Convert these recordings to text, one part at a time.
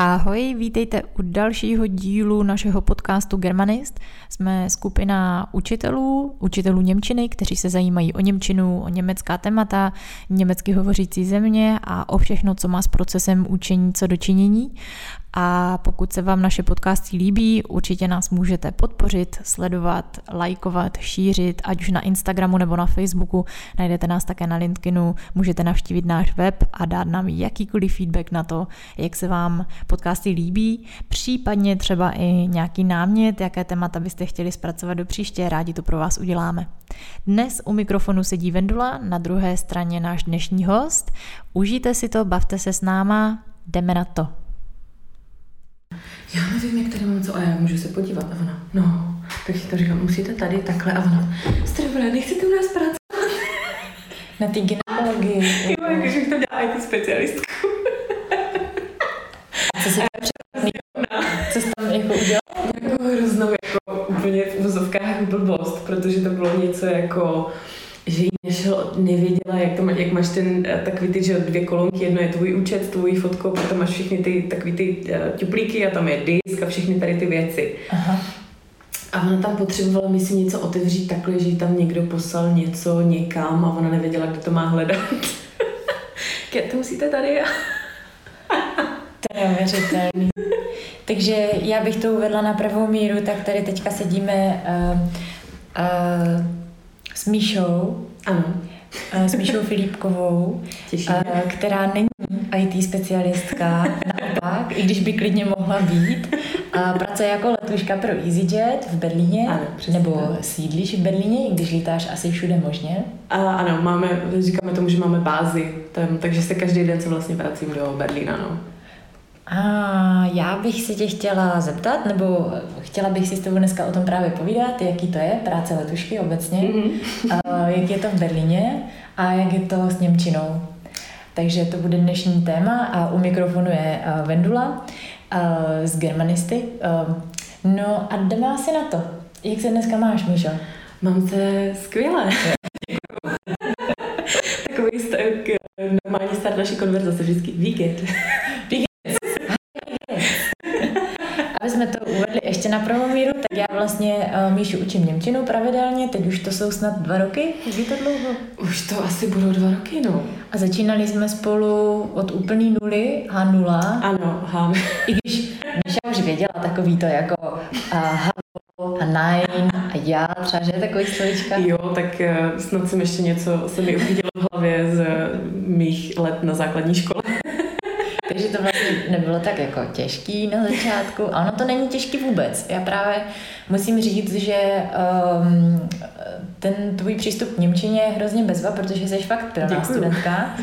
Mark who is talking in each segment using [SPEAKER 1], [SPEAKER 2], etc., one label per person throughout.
[SPEAKER 1] Ahoj, vítejte u dalšího dílu našeho podcastu Germanist. Jsme skupina učitelů, učitelů Němčiny, kteří se zajímají o Němčinu, o německá témata, německy hovořící země a o všechno, co má s procesem učení co dočinění. A pokud se vám naše podcasty líbí, určitě nás můžete podpořit, sledovat, lajkovat, šířit, ať už na Instagramu nebo na Facebooku. Najdete nás také na LinkedInu, můžete navštívit náš web a dát nám jakýkoliv feedback na to, jak se vám podcasty líbí, případně třeba i nějaký námět, jaké témata byste chtěli zpracovat do příště, rádi to pro vás uděláme. Dnes u mikrofonu sedí Vendula, na druhé straně náš dnešní host. Užijte si to, bavte se s náma, jdeme na to.
[SPEAKER 2] Já nevím, jak tady mám co a já můžu se podívat. A ona, no, tak si to říkám, musíte tady takhle a ona, Strvole, nechcete u nás pracovat?
[SPEAKER 1] Na té gynekologii.
[SPEAKER 2] Jo, jakože bych to dělala i ty specialistku.
[SPEAKER 1] Co se Co jsi tam jako udělal?
[SPEAKER 2] Jako hroznou, jako úplně v vozovkách blbost, protože to bylo něco jako že jí nešel, nevěděla, jak, to má, jak máš ten eh, takový ty, že dvě kolonky, jedno je tvůj účet, tvůj fotko, potom máš všechny ty takový ty uh, tuplíky a tam je disk a všechny tady ty věci. Aha. A ona tam potřebovala, myslím, něco otevřít takhle, že jí tam někdo poslal něco někam a ona nevěděla, kde to má hledat. to musíte tady.
[SPEAKER 1] Neuvěřitelný. Takže já bych to uvedla na pravou míru, tak tady teďka sedíme uh, uh, s Míšou.
[SPEAKER 2] Ano.
[SPEAKER 1] S Míšou Filipkovou, která není IT specialistka, naopak, i když by klidně mohla být. Pracuje jako letuška pro EasyJet v Berlíně,
[SPEAKER 2] ano,
[SPEAKER 1] nebo sídlíš v Berlíně, i když lítáš asi všude možně.
[SPEAKER 2] A, ano, máme, říkáme tomu, že máme bázi, tam, takže se každý den se vlastně vracím do Berlína. No.
[SPEAKER 1] A já bych se tě chtěla zeptat, nebo chtěla bych si s tebou dneska o tom právě povídat, jaký to je práce letušky obecně, mm-hmm. a jak je to v Berlíně a jak je to s Němčinou. Takže to bude dnešní téma a u mikrofonu je Vendula z Germanisty. No a jdeme asi na to. Jak se dneska máš, Míšo?
[SPEAKER 2] Mám se skvěle. Takový normální start naší konverzace vždycky víkend
[SPEAKER 1] jsme to uvedli ještě na pravou míru, tak já vlastně uh, Míšu učím Němčinu pravidelně, teď už to jsou snad dva roky, je to dlouho?
[SPEAKER 2] Už to asi budou dva roky, no.
[SPEAKER 1] A začínali jsme spolu od úplný nuly, H0.
[SPEAKER 2] Ano, H.
[SPEAKER 1] I když Míša už věděla takový to jako uh, a nine a já, třeba, že je takový slovíčka?
[SPEAKER 2] Jo, tak uh, snad jsem ještě něco se mi uchytilo v hlavě z mých let na základní škole.
[SPEAKER 1] Takže to vlastně nebylo tak jako těžký na začátku. A ono to není těžký vůbec. Já právě musím říct, že um, ten tvůj přístup k Němčině je hrozně bezva, protože jsi fakt pilná studentka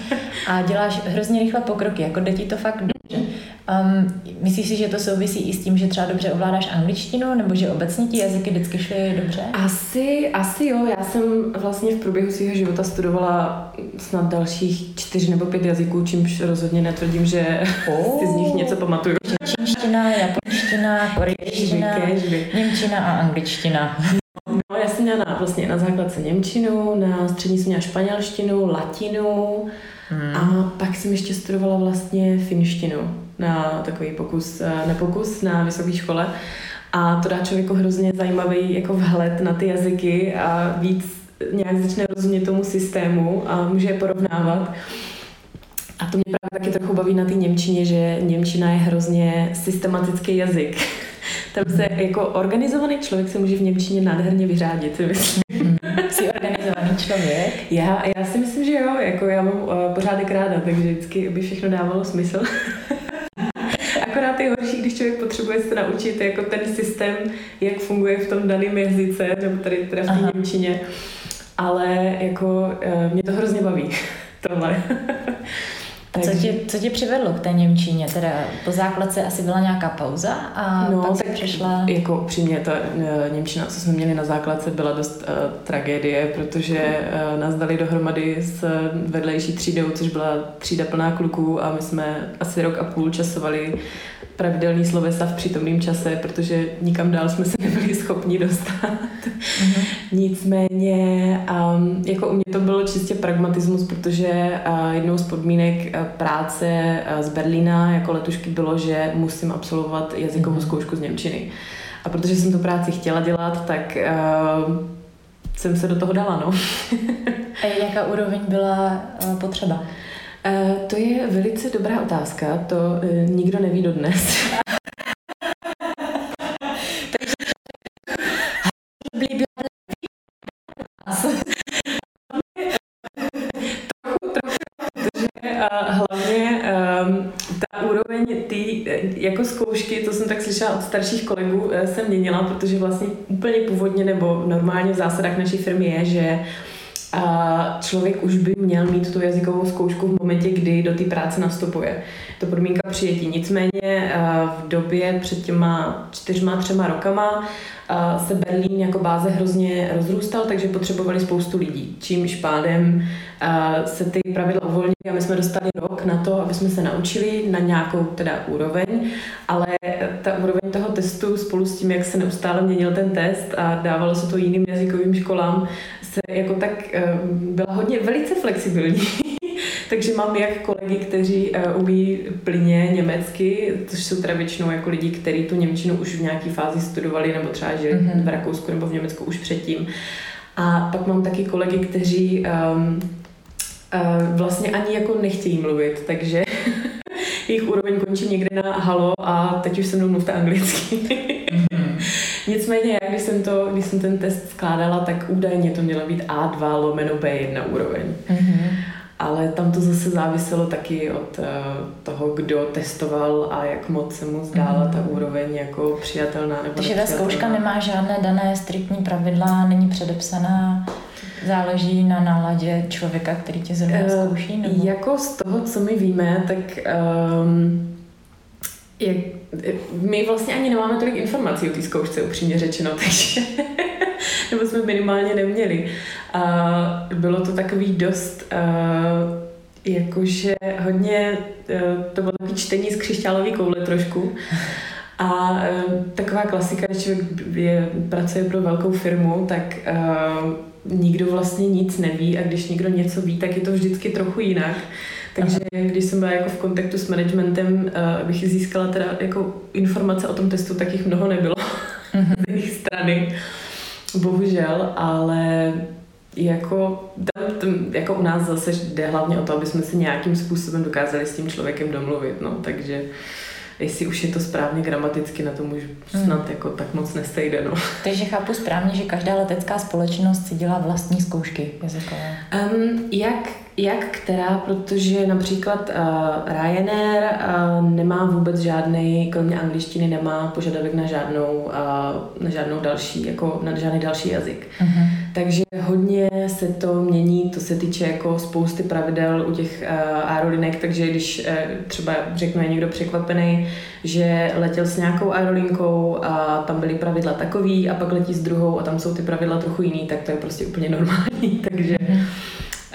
[SPEAKER 1] a děláš hrozně rychle pokroky. Jako jde ti to fakt dobře. Um, myslíš si, že to souvisí i s tím, že třeba dobře ovládáš angličtinu, nebo že obecně ti jazyky vždycky šly dobře?
[SPEAKER 2] Asi, asi jo. Já jsem vlastně v průběhu svého života studovala snad dalších čtyři nebo pět jazyků, čímž rozhodně netvrdím, že oh. si z nich něco pamatuju.
[SPEAKER 1] Čínština, japonština, korejština, němčina a angličtina.
[SPEAKER 2] No, já jsem měla na, vlastně na základce Němčinu, na střední jsem měla španělštinu, latinu hmm. a pak jsem ještě studovala vlastně finštinu na takový pokus, eh, nepokus na vysoké škole. A to dá člověku hrozně zajímavý jako vhled na ty jazyky a víc nějak začne rozumět tomu systému a může je porovnávat. A to mě právě taky trochu baví na té Němčině, že Němčina je hrozně systematický jazyk. Tam se jako organizovaný člověk se může v Němčině nádherně vyřádit, si myslím.
[SPEAKER 1] Jsi organizovaný člověk?
[SPEAKER 2] Já, já si myslím, že jo, jako já mám uh, pořádek ráda, takže vždycky by všechno dávalo smysl. Horší, když člověk potřebuje se naučit jako ten systém, jak funguje v tom daném jazyce, nebo tady teda v té Němčině. Ale jako uh, mě to hrozně baví, tohle.
[SPEAKER 1] A co tě, co tě přivedlo k té Němčině? Teda po základce asi byla nějaká pauza a no, pak tak přešla...
[SPEAKER 2] Jako upřímně, ta uh, Němčina, co jsme měli na základce, byla dost uh, tragédie, protože uh, nás dali dohromady s vedlejší třídou, což byla třída plná kluků a my jsme asi rok a půl časovali pravidelný slovesa v přítomném čase, protože nikam dál jsme se nebyli schopni dostat. Mm-hmm. Nicméně, um, jako u mě to bylo čistě pragmatismus, protože uh, jednou z podmínek uh, práce uh, z Berlína jako letušky bylo, že musím absolvovat jazykovou mm-hmm. zkoušku z Němčiny. A protože jsem tu práci chtěla dělat, tak uh, jsem se do toho dala, no.
[SPEAKER 1] A jaká úroveň byla uh, potřeba?
[SPEAKER 2] Uh, to je velice dobrá otázka, to uh, nikdo neví dodnes. jako zkoušky, to jsem tak slyšela od starších kolegů, eh, se měnila, protože vlastně úplně původně nebo normálně v zásadách naší firmy je, že a člověk už by měl mít tu jazykovou zkoušku v momentě, kdy do té práce nastupuje. To podmínka přijetí. Nicméně v době před těma čtyřma, třema rokama se Berlín jako báze hrozně rozrůstal, takže potřebovali spoustu lidí. Čímž pádem se ty pravidla uvolnily a my jsme dostali rok na to, aby jsme se naučili na nějakou teda úroveň, ale ta úroveň toho testu spolu s tím, jak se neustále měnil ten test a dávalo se to jiným jazykovým školám, se jako tak eh, byla hodně velice flexibilní. Takže mám jak kolegy, kteří uh, umí plyně německy, což jsou teda většinou jako lidi, kteří tu Němčinu už v nějaké fázi studovali, nebo třeba žili mm-hmm. v Rakousku nebo v Německu už předtím. A pak mám taky kolegy, kteří um, uh, vlastně ani jako nechtějí mluvit, takže jejich úroveň končí někde na halo a teď už se mnou mluvte anglicky. Mm-hmm. Nicméně, já když jsem, to, když jsem ten test skládala, tak údajně to mělo být A2 lomeno B1 úroveň. Mm-hmm ale tam to zase záviselo taky od uh, toho, kdo testoval a jak moc se mu zdála mm. ta úroveň jako přijatelná nebo
[SPEAKER 1] Takže ta zkouška nemá žádné dané striktní pravidla, není předepsaná, záleží na náladě člověka, který tě zrovna uh, zkouší? Nebo?
[SPEAKER 2] Jako z toho, co my víme, tak um, jak, my vlastně ani nemáme tolik informací o té zkoušce, upřímně řečeno, takže nebo jsme minimálně neměli. A bylo to takový dost uh, jakože hodně, uh, to bylo takový čtení z křišťálové koule trošku. A uh, taková klasika, když člověk je, pracuje pro velkou firmu, tak uh, nikdo vlastně nic neví a když někdo něco ví, tak je to vždycky trochu jinak. Takže když jsem byla jako v kontaktu s managementem, uh, abych získala teda jako informace o tom testu, tak jich mnoho nebylo. Mm-hmm. z jejich strany. Bohužel, ale jako, tam, jako u nás zase jde hlavně o to, aby jsme si nějakým způsobem dokázali s tím člověkem domluvit, no, takže jestli už je to správně gramaticky, na tom už hmm. snad hmm. jako tak moc nestejde. No.
[SPEAKER 1] Takže chápu správně, že každá letecká společnost si dělá vlastní zkoušky jazykové.
[SPEAKER 2] Um, jak jak která, protože například uh, Ryanair uh, nemá vůbec žádný, kromě angličtiny nemá požadavek na žádnou, uh, na žádnou další, jako na žádný další jazyk. Uh-huh. Takže hodně se to mění, to se týče jako spousty pravidel u těch uh, aerolinek, takže když uh, třeba řeknu je někdo překvapený, že letěl s nějakou aerolinkou a tam byly pravidla takový a pak letí s druhou a tam jsou ty pravidla trochu jiný, tak to je prostě úplně normální, takže uh-huh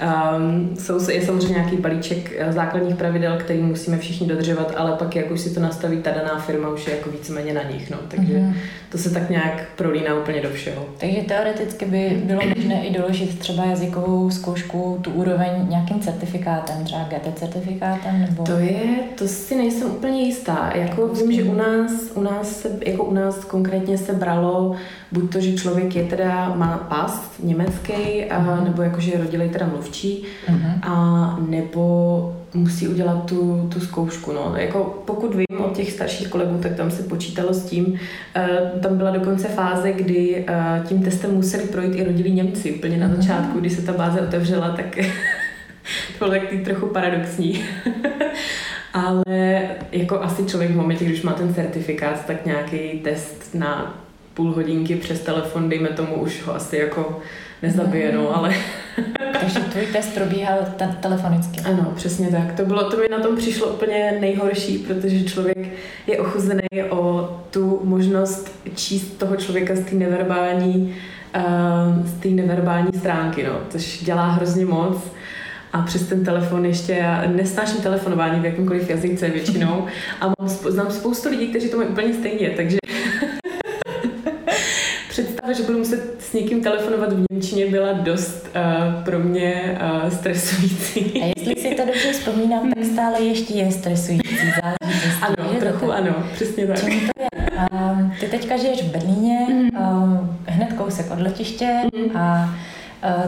[SPEAKER 2] Um, jsou, je samozřejmě nějaký balíček eh, základních pravidel, který musíme všichni dodržovat, ale pak jak už si to nastaví ta daná firma, už je jako víceméně na nich. No. Takže mm-hmm. to se tak nějak prolíná úplně do všeho.
[SPEAKER 1] Takže teoreticky by bylo možné i doložit třeba jazykovou zkoušku, tu úroveň nějakým certifikátem, třeba GT certifikátem? Nebo...
[SPEAKER 2] To je, to si nejsem úplně jistá. Jako vím, že u nás, u nás se, jako u nás konkrétně se bralo buď to, že člověk je teda, má pas německý, a, mhm. nebo jakože je rodilej teda mluvčí, uh-huh. a nebo musí udělat tu, tu zkoušku. No. Jako pokud vím od těch starších kolegů, tak tam se počítalo s tím, uh, tam byla dokonce fáze, kdy uh, tím testem museli projít i rodilí Němci. Úplně na mhm. začátku, kdy se ta báze otevřela, tak to bylo taky trochu paradoxní. Ale jako asi člověk v momentě, když má ten certifikát, tak nějaký test na půl hodinky přes telefon, dejme tomu, už ho asi jako nezabije, no, ale...
[SPEAKER 1] Takže tvůj test probíhal te- telefonicky.
[SPEAKER 2] Ano, přesně tak. To, bylo, to mi na tom přišlo úplně nejhorší, protože člověk je ochuzený o tu možnost číst toho člověka z té neverbální, uh, z té neverbální stránky, no, což dělá hrozně moc. A přes ten telefon ještě, já nesnáším telefonování v jakýmkoliv jazyce většinou a mám, znám spoustu lidí, kteří to mají úplně stejně, takže že budu muset s někým telefonovat v Němčině, byla dost uh, pro mě uh, stresující.
[SPEAKER 1] A jestli si to dobře vzpomínám, tak stále ještě je stresující záležitost.
[SPEAKER 2] Ano, trochu tak? ano, přesně tak.
[SPEAKER 1] Čím to je? Um, ty teďka žiješ v Berlíně, um, hned kousek od letiště mm. a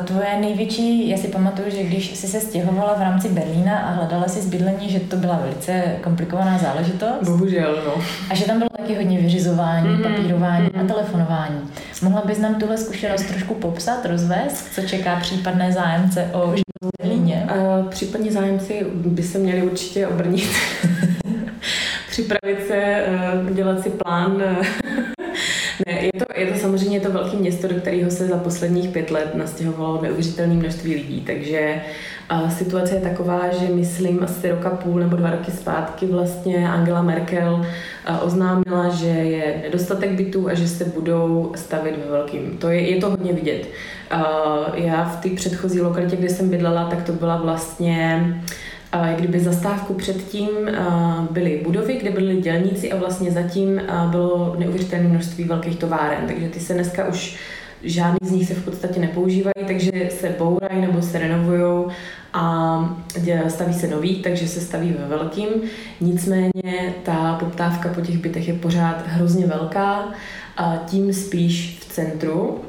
[SPEAKER 1] tvoje největší, já si pamatuju, že když jsi se stěhovala v rámci Berlína a hledala si zbydlení, že to byla velice komplikovaná záležitost.
[SPEAKER 2] Bohužel, no.
[SPEAKER 1] A že tam bylo taky hodně vyřizování, mm, papírování mm. a telefonování. Mohla bys nám tuhle zkušenost trošku popsat, rozvést, co čeká případné zájemce o život v Berlíně?
[SPEAKER 2] Uh, případně zájemci by se měli určitě obrnit. Připravit se, uh, dělat si plán ne, je to, je to samozřejmě to velké město, do kterého se za posledních pět let nastěhovalo neuvěřitelné množství lidí, takže a situace je taková, že myslím asi roka půl nebo dva roky zpátky vlastně Angela Merkel oznámila, že je nedostatek bytů a že se budou stavit ve velkým. To je, je to hodně vidět. Já v té předchozí lokalitě, kde jsem bydlela, tak to byla vlastně kdyby zastávku předtím byly budovy, kde byly dělníci a vlastně zatím bylo neuvěřitelné množství velkých továren, takže ty se dneska už žádný z nich se v podstatě nepoužívají, takže se bourají nebo se renovují a staví se nový, takže se staví ve velkým. Nicméně ta poptávka po těch bytech je pořád hrozně velká, a tím spíš v centru.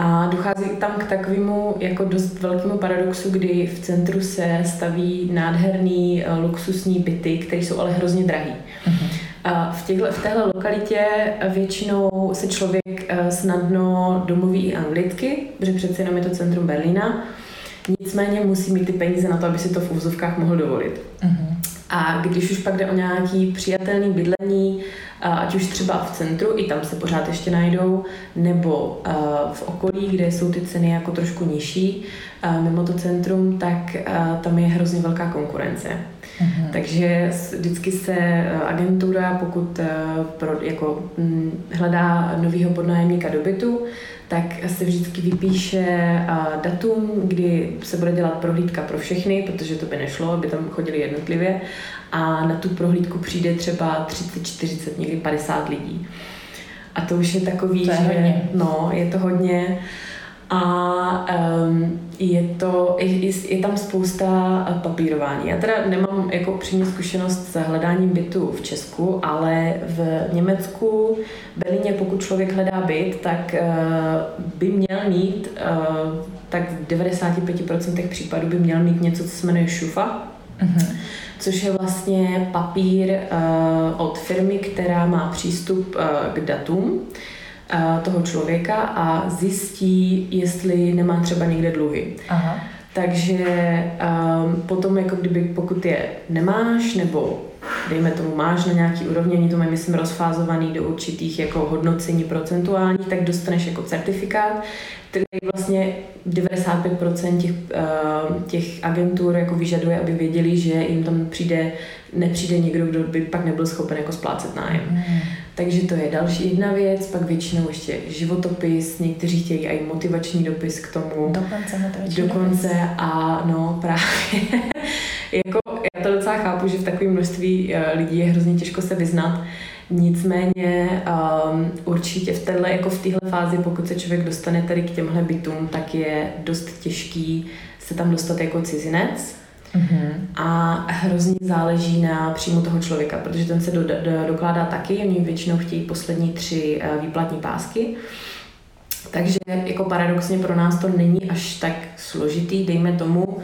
[SPEAKER 2] A dochází tam k takovému jako dost velkému paradoxu, kdy v centru se staví nádherný eh, luxusní byty, které jsou ale hrozně drahý. Uh-huh. A v, těchto, v téhle lokalitě většinou se člověk eh, snadno domluví i anglicky, protože přece jenom je to centrum Berlína. Nicméně musí mít ty peníze na to, aby si to v úzovkách mohl dovolit. Uh-huh. A když už pak jde o nějaký přijatelný bydlení, ať už třeba v centru, i tam se pořád ještě najdou, nebo v okolí, kde jsou ty ceny jako trošku nižší, mimo to centrum, tak tam je hrozně velká konkurence. Mm-hmm. Takže vždycky se agentura, pokud pro, jako, hledá nového podnájemníka do bytu, tak se vždycky vypíše datum, kdy se bude dělat prohlídka pro všechny, protože to by nešlo, aby tam chodili jednotlivě a na tu prohlídku přijde třeba 30, 40, někdy 50 lidí. A to už je takový,
[SPEAKER 1] to je
[SPEAKER 2] že
[SPEAKER 1] hodně.
[SPEAKER 2] no, je to hodně a um, je, to, je, je tam spousta papírování. Já teda nemám jako přímou zkušenost s hledáním bytu v Česku, ale v Německu, Berlíně, pokud člověk hledá byt, tak uh, by měl mít, uh, tak v 95% případů by měl mít něco, co se jmenuje šufa. Uh-huh což je vlastně papír uh, od firmy, která má přístup uh, k datům toho člověka a zjistí, jestli nemá třeba někde dluhy. Aha. Takže um, potom, jako kdyby, pokud je nemáš, nebo dejme tomu máš na nějaký úrovni, oni to mají, myslím, rozfázovaný do určitých jako hodnocení procentuálních, tak dostaneš jako certifikát, který vlastně 95% těch, uh, těch agentur jako vyžaduje, aby věděli, že jim tam přijde, nepřijde někdo, kdo by pak nebyl schopen jako splácet nájem. Mm. Takže to je další jedna věc, pak většinou ještě životopis, někteří chtějí i motivační dopis k tomu.
[SPEAKER 1] Dokonce motivační
[SPEAKER 2] Dokonce dopis. a no právě. jako, já to docela chápu, že v takovém množství uh, lidí je hrozně těžko se vyznat, Nicméně um, určitě v téhle, jako v téhle fázi, pokud se člověk dostane tady k těmhle bytům, tak je dost těžký se tam dostat jako cizinec. Mm-hmm. A hrozně záleží na příjmu toho člověka, protože ten se do, do, dokládá taky, oni většinou chtějí poslední tři uh, výplatní pásky. Takže jako paradoxně pro nás to není až tak složitý, dejme tomu, uh,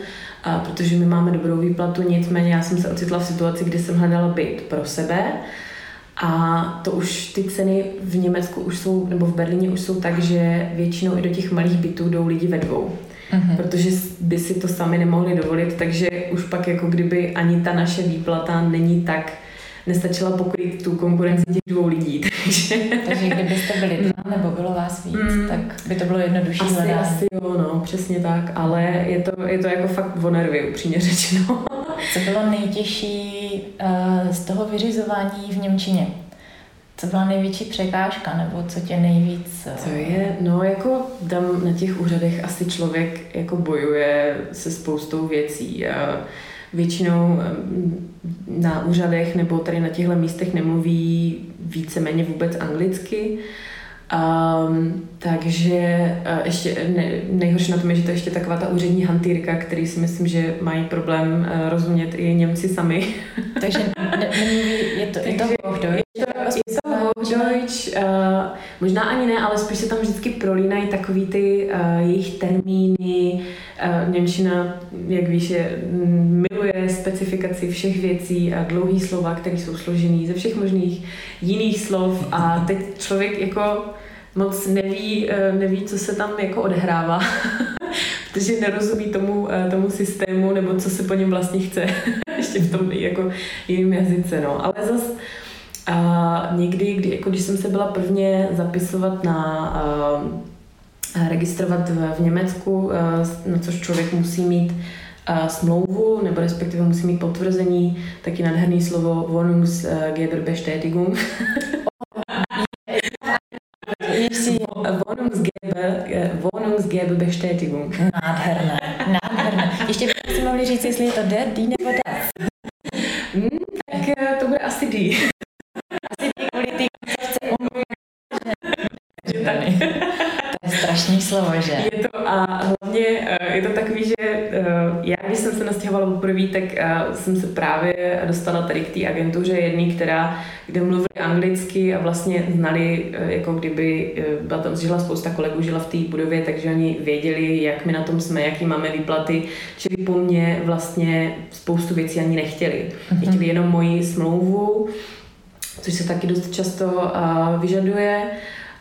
[SPEAKER 2] protože my máme dobrou výplatu, nicméně já jsem se ocitla v situaci, kdy jsem hledala byt pro sebe a to už ty ceny v Německu už jsou, nebo v Berlíně už jsou tak, že většinou i do těch malých bytů jdou lidi ve dvou. Mm-hmm. Protože by si to sami nemohli dovolit, takže už pak jako kdyby ani ta naše výplata není tak nestačila pokryt tu konkurenci těch dvou lidí.
[SPEAKER 1] Takže, takže kdybyste byli dva nebo bylo vás víc, mm, tak by to bylo jednodušší
[SPEAKER 2] asi, hledání. Asi jo, no, přesně tak, ale je to, je to jako fakt o nervy, upřímně řečeno.
[SPEAKER 1] Co bylo nejtěžší uh, z toho vyřizování v Němčině? Co byla největší překážka, nebo co tě nejvíc...
[SPEAKER 2] To je, no jako tam na těch úřadech asi člověk jako bojuje se spoustou věcí. A většinou na úřadech nebo tady na těchto místech nemluví víceméně vůbec anglicky. Um, takže uh, ještě ne, nejhorší na tom je, že to je ještě taková ta úřední hantýrka, který si myslím, že mají problém uh, rozumět i Němci sami.
[SPEAKER 1] Takže ne, ne, je to, je to Hochdeutsch?
[SPEAKER 2] Je to Hochdeutsch, uh, možná ani ne, ale spíš se tam vždycky prolínají takový ty uh, jejich termíny. Uh, Němčina, jak víš, je, miluje specifikaci všech věcí a dlouhý slova, které jsou složený ze všech možných jiných slov a teď člověk jako moc neví, eh, neví, co se tam jako odehrává, protože nerozumí tomu, tomu systému nebo co se po něm vlastně chce, ještě v tom jako jiném jazyce. No. Ale zas a někdy, kdy, jako když jsem se byla prvně zapisovat na a, registrovat v, v Německu, a, na což člověk musí mít a, smlouvu, nebo respektive musí mít potvrzení, taky nádherný slovo Wohnungsgeberbestätigung. Wohnungsgeber, Wohnungsgeberbestätigung.
[SPEAKER 1] Nádherné, nádherné. Ještě bychom si mohli říct, jestli je to D, D nebo D.
[SPEAKER 2] Hmm, tak to bude asi D.
[SPEAKER 1] strašný slovo, že?
[SPEAKER 2] Je to a hlavně eh, je to takový, že eh, já, když jsem se nastěhovala poprvé, tak jsem se právě dostala tady k té agentuře jedný, která, kde mluvili anglicky a vlastně znali, jako kdyby byla tam žila spousta kolegů, žila v té budově, takže oni věděli, jak my na tom jsme, jaký máme výplaty, čili po mně vlastně spoustu věcí ani nechtěli. Mm-hmm. Chtěli jenom moji smlouvu, což se taky dost často uh,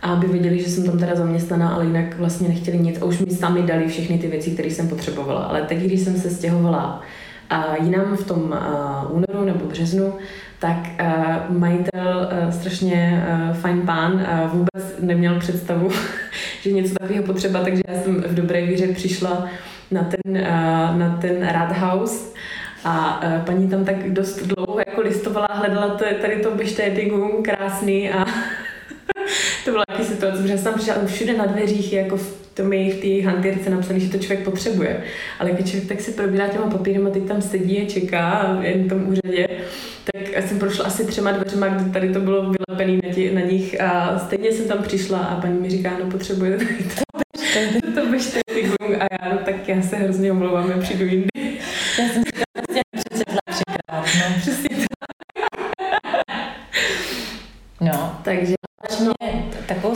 [SPEAKER 2] vyžaduje aby věděli, že jsem tam teda zaměstnaná, ale jinak vlastně nechtěli nic a už mi sami dali všechny ty věci, které jsem potřebovala. Ale teď, když jsem se stěhovala a jinam v tom uh, únoru nebo březnu, tak uh, majitel, uh, strašně uh, fajn pán, uh, vůbec neměl představu, že něco takového potřeba, takže já jsem v dobré víře přišla na ten, uh, na ten Rathaus a uh, paní tam tak dost dlouho jako listovala, hledala to, tady to bestätigung krásný a to byla taky situace, protože jsem tam přišla všude na dveřích jako v tom jejich té hantýrce napsané, že to člověk potřebuje. Ale když člověk tak se probírá těma papírem a teď tam sedí a čeká jen v tom úřadě, tak jsem prošla asi třema dveřma, kde tady to bylo vylepené na, tě, na nich a stejně jsem tam přišla a paní mi říká, no potřebuje to, to bestätigung a já, no tak já se hrozně omlouvám, já přijdu jindy.
[SPEAKER 1] Já jsem si to přečetla třikrát, no.
[SPEAKER 2] Přesně
[SPEAKER 1] No,
[SPEAKER 2] takže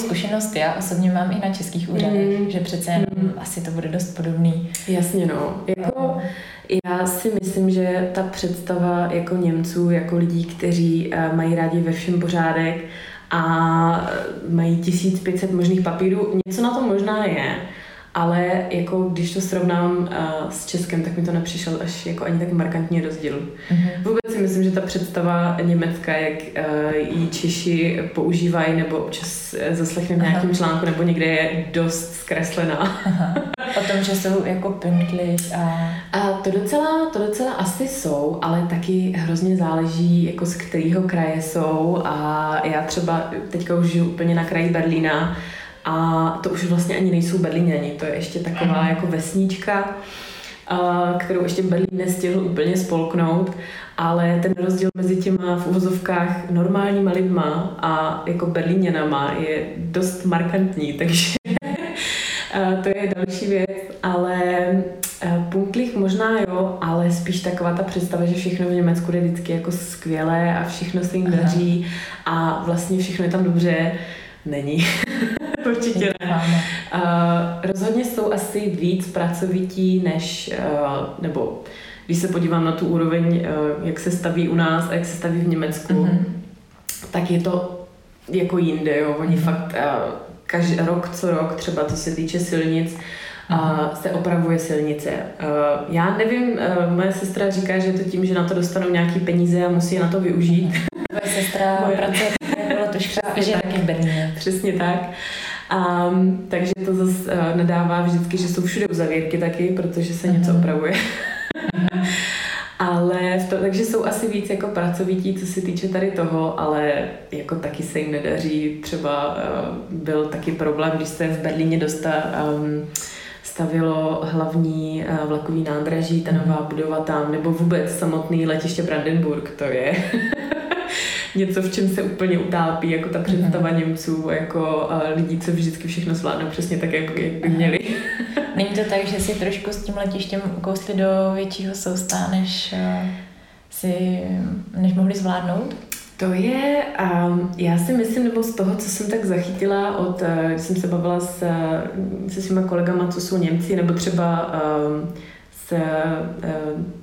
[SPEAKER 1] zkušenost já osobně mám i na českých úřadech, mm. že přece jenom mm. asi to bude dost podobný.
[SPEAKER 2] Jasně no. Jako, já si myslím, že ta představa jako Němců, jako lidí, kteří uh, mají rádi ve všem pořádek a mají 1500 možných papírů, něco na tom možná je, ale jako když to srovnám uh, s Českem, tak mi to nepřišel až jako ani tak markantní rozdíl. Mm-hmm. Vůbec si myslím, že ta představa Německa, jak uh, ji Češi používají nebo občas zaslechneme v nějakém článku nebo někde je dost zkreslená.
[SPEAKER 1] Aha. O tom, že jsou jako pünktlich a...
[SPEAKER 2] a to docela, to docela asi jsou, ale taky hrozně záleží, jako z kterého kraje jsou a já třeba teďka už žiju úplně na kraji Berlína a to už vlastně ani nejsou Berlíňani, to je ještě taková mm. jako vesnička, kterou ještě Berlín nestihl úplně spolknout, ale ten rozdíl mezi těma v uvozovkách normálníma lidma a jako Berlíňanama je dost markantní, takže to je další věc, ale punktlich možná jo, ale spíš taková ta představa, že všechno v Německu je vždycky jako skvělé a všechno se jim daří a vlastně všechno je tam dobře, není. Určitě ne. Uh, rozhodně jsou asi víc pracovití než, uh, nebo když se podívám na tu úroveň, uh, jak se staví u nás a jak se staví v Německu, mm-hmm. tak je to jako jinde, jo. Oni mm-hmm. fakt uh, každý rok co rok, třeba to se týče silnic, a se opravuje silnice. Já nevím, moje sestra říká, že je to tím, že na to dostanou nějaký peníze a musí je na to využít.
[SPEAKER 1] Moje sestra Moje... pracuje bylo to že taky v Berlíně.
[SPEAKER 2] Přesně tak. Um, takže to zase uh, nedává vždycky, že jsou všude uzavírky taky, protože se něco mhm. opravuje. ale v to, takže jsou asi víc jako pracovití, co se týče tady toho, ale jako taky se jim nedaří. Třeba uh, byl taky problém, když se v Berlíně dostal um, stavilo hlavní uh, vlakový nádraží, ta nová budova tam, nebo vůbec samotný letiště Brandenburg, to je něco, v čem se úplně utápí, jako ta představa mm-hmm. Němců, jako uh, lidí, co vždycky všechno zvládnou přesně tak, jak, by měli.
[SPEAKER 1] Není to tak, že si trošku s tím letištěm ukousli do většího sousta, než uh, si, než mohli zvládnout?
[SPEAKER 2] To je, um, já si myslím, nebo z toho, co jsem tak zachytila od, uh, když jsem se bavila s, se svýma kolegama, co jsou Němci, nebo třeba um, s uh,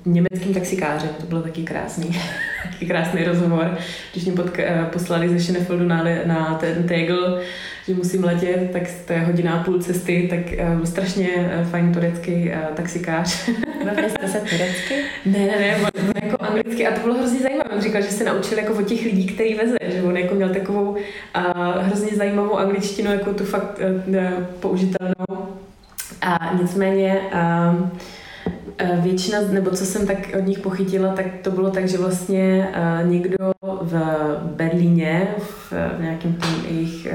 [SPEAKER 2] německým taxikářem, to bylo taky krásný, taky krásný rozhovor, když mě pod, uh, poslali ze Schönefeldu na, na ten Tegel, že musím letět, tak to je hodina a půl cesty, tak uh, strašně uh, fajn turecký uh, taxikář.
[SPEAKER 1] Bavili jste se turecky?
[SPEAKER 2] Ne, ne, ne, on jako anglicky a to bylo hrozně zajímavé. On říkal, že se naučil jako od těch lidí, který veze, že on jako měl takovou uh, hrozně zajímavou angličtinu, jako tu fakt uh, použitelnou. A nicméně uh, většina, nebo co jsem tak od nich pochytila, tak to bylo tak, že vlastně uh, někdo v Berlíně, v, nějakém tom jejich,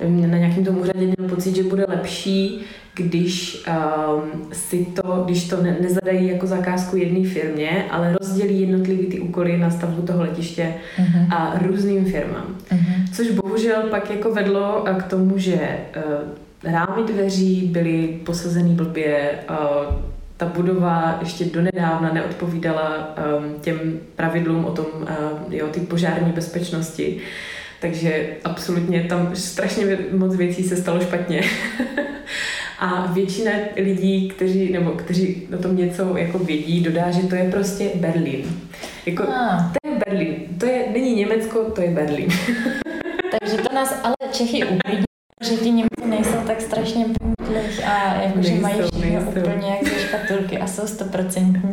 [SPEAKER 2] uh, na nějakém tom úřadě měl pocit, že bude lepší, když um, si to, když to ne, nezadají jako zakázku jedné firmě, ale rozdělí jednotlivý ty úkoly na stavbu toho letiště uh-huh. a různým firmám. Uh-huh. Což bohužel pak jako vedlo k tomu, že uh, rámy dveří byly posazený blbě, uh, ta budova ještě donedávna neodpovídala um, těm pravidlům o tom, uh, jo, ty požární bezpečnosti. Takže absolutně tam strašně moc věcí se stalo špatně. A většina lidí, kteří, nebo kteří o tom něco jako vědí, dodá, že to je prostě Berlín. Jako, ah. To je Berlín. To je, není Německo, to je Berlín.
[SPEAKER 1] Takže to nás ale Čechy uklidní, že ti Němci nejsou tak strašně půdlých a jakože mají všechno úplně jak ze škatulky a jsou stoprocentní.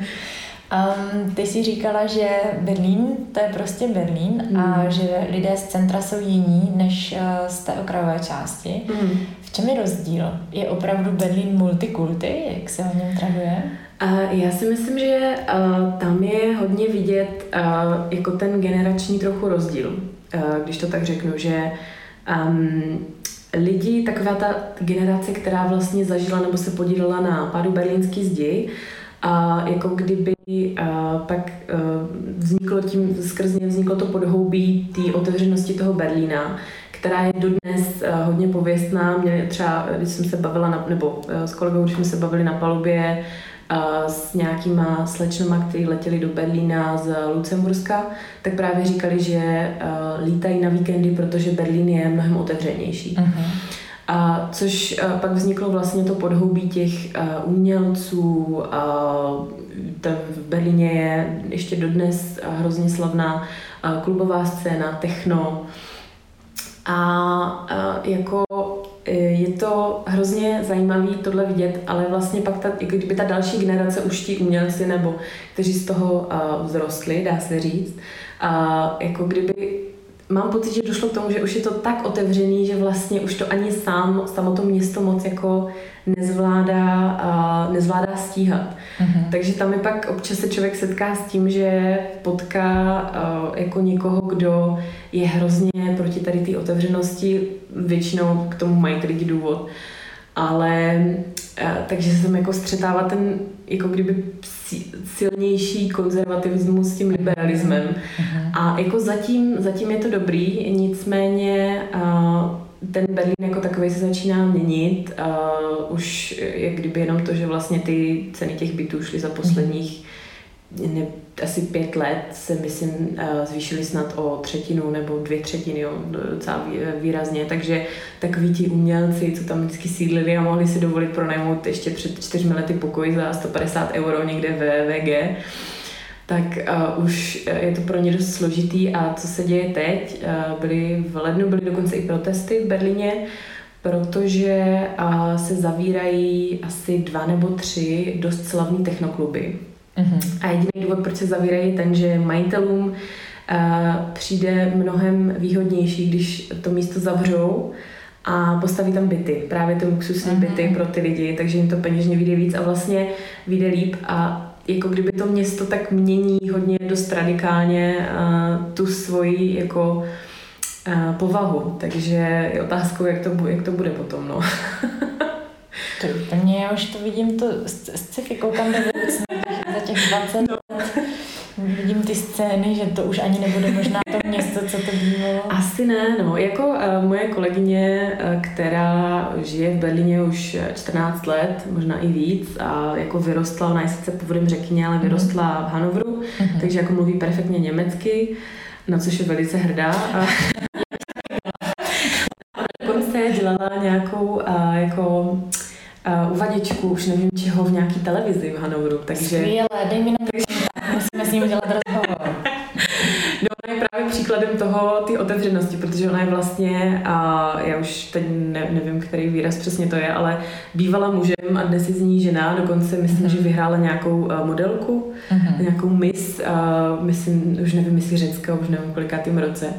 [SPEAKER 1] Um, ty jsi říkala, že Berlín to je prostě Berlín mm. a že lidé z centra jsou jiní než uh, z té okrajové části. Mm. V čem je rozdíl? Je opravdu Berlín multikulty, jak se o něm traduje?
[SPEAKER 2] Uh, já si myslím, že uh, tam je hodně vidět uh, jako ten generační trochu rozdíl, když to tak řeknu, že um, lidi, taková ta generace, která vlastně zažila nebo se podílela na pádu berlínský zdi, a jako kdyby a pak vzniklo tím, skrz ně vzniklo to podhoubí té otevřenosti toho Berlína, která je dodnes hodně pověstná. Mě třeba, když jsem se bavila, na, nebo s kolegou, když jsme se bavili na palubě, s nějakýma slečnama, kteří letěli do Berlína z Lucemburska, tak právě říkali, že lítají na víkendy, protože Berlín je mnohem otevřenější. Uh-huh. A což a pak vzniklo vlastně to podhoubí těch a, umělců. A, tam v Berlíně je ještě dodnes hrozně slavná a, klubová scéna, techno. A, a jako e, je to hrozně zajímavé tohle vidět, ale vlastně pak ta, kdyby ta další generace už ti umělci nebo kteří z toho uh, vzrostli, dá se říct, a jako kdyby mám pocit, že došlo k tomu, že už je to tak otevřený, že vlastně už to ani sám, samo to město moc jako nezvládá, uh, nezvládá stíhat. Mm-hmm. Takže tam je pak občas se člověk setká s tím, že potká uh, jako někoho, kdo je hrozně proti tady té otevřenosti, většinou k tomu mají lidi důvod. Ale uh, takže se tam jako střetává ten jako kdyby silnější konzervativismus s tím liberalismem. Uh-huh. A jako zatím, zatím je to dobrý, nicméně uh, ten Berlín jako takový se začíná měnit. Uh, už jak kdyby jenom to, že vlastně ty ceny těch bytů šly za posledních ne, asi pět let se, myslím, eh, zvýšily snad o třetinu nebo dvě třetiny, jo, docela výrazně, takže takoví ti umělci, co tam vždycky sídlili a mohli si dovolit pronajmout ještě před čtyřmi lety pokoj za 150 euro někde ve VG, tak uh, už je to pro ně dost složitý. A co se děje teď, uh, byly v lednu byly dokonce i protesty v Berlíně, protože uh, se zavírají asi dva nebo tři dost slavní technokluby Mm-hmm. A jediný důvod, proč se zavírají, je ten, že majitelům uh, přijde mnohem výhodnější, když to místo zavřou a postaví tam byty, právě ty luxusní mm-hmm. byty pro ty lidi, takže jim to peněžně vyjde víc a vlastně vyjde líp a jako kdyby to město tak mění hodně dost radikálně uh, tu svoji jako uh, povahu, takže je otázkou, jak to, jak to bude potom, no.
[SPEAKER 1] to úplně, já už to vidím, to sci-fi koukám do budoucna za těch 20 no. let. Vidím ty scény, že to už ani nebude možná to město, co to bývalo.
[SPEAKER 2] Asi ne, no. Jako uh, moje kolegyně, uh, která žije v Berlíně už 14 let, možná i víc, a jako vyrostla, ona je sice původem řekyně, ale vyrostla mm. v Hanovru, mm-hmm. takže jako mluví perfektně německy, na což je velice hrdá. A dokonce dělala nějakou uh, uvaděčku, už nevím čeho, v nějaký televizi v Hanovru. Takže...
[SPEAKER 1] Skvěle, dej mi na musíme s ním udělat rozhovor.
[SPEAKER 2] No, ona je právě příkladem toho, ty otevřenosti, protože ona je vlastně, a já už teď ne, nevím, který výraz přesně to je, ale bývala mužem a dnes je z ní žena, dokonce myslím, mm-hmm. že vyhrála nějakou uh, modelku, mm-hmm. nějakou mis, uh, myslím, už nevím, jestli řecka, už nevím, kolikátým roce.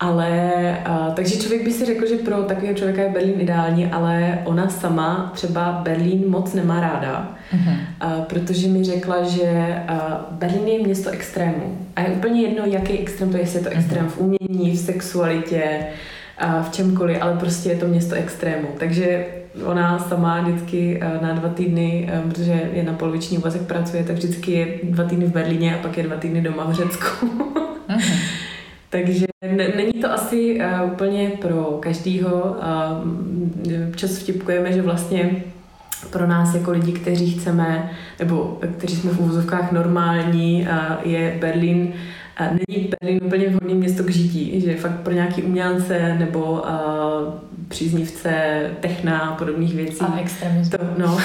[SPEAKER 2] Ale, uh, takže člověk by si řekl, že pro takového člověka je Berlín ideální, ale ona sama třeba Berlín moc nemá ráda, uh-huh. uh, protože mi řekla, že uh, Berlín je město extrému. A je úplně jedno, jaký extrém to je, jestli je to extrém uh-huh. v umění, v sexualitě, uh, v čemkoliv, ale prostě je to město extrému. Takže ona sama vždycky na dva týdny, protože je na poloviční úvazek pracuje, tak vždycky je dva týdny v Berlíně a pak je dva týdny doma v Řecku. uh-huh. Takže není to asi uh, úplně pro každýho. Uh, čas vtipkujeme, že vlastně pro nás jako lidi, kteří chceme, nebo kteří jsme v úvozovkách normální, uh, je Berlín není Berlín úplně vhodné město k žití, že fakt pro nějaký umělce nebo uh, příznivce techna a podobných věcí.
[SPEAKER 1] A extremismu.
[SPEAKER 2] To, no,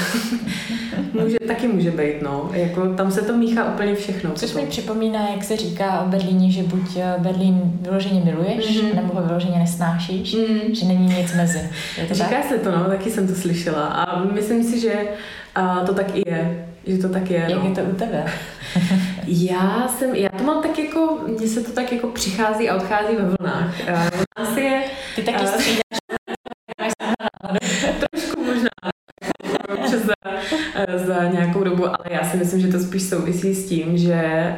[SPEAKER 2] může, taky může být, no. Jako, tam se to míchá úplně všechno.
[SPEAKER 1] Což mi připomíná, jak se říká o Berlíně, že buď eh, Berlín vyloženě miluješ, mm-hmm. nebo ho vyloženě nesnášíš, mm-hmm. že není nic mezi.
[SPEAKER 2] Je to Říká tak? se to, no, taky jsem to slyšela. A myslím si, že uh, to tak i je. Že to tak je.
[SPEAKER 1] Jak
[SPEAKER 2] no.
[SPEAKER 1] je to u tebe?
[SPEAKER 2] já jsem, já to mám tak jako, mně se to tak jako přichází a odchází ve vlnách. Uh, asi je...
[SPEAKER 1] Ty taky uh,
[SPEAKER 2] za, za nějakou dobu, ale já si myslím, že to spíš souvisí s tím, že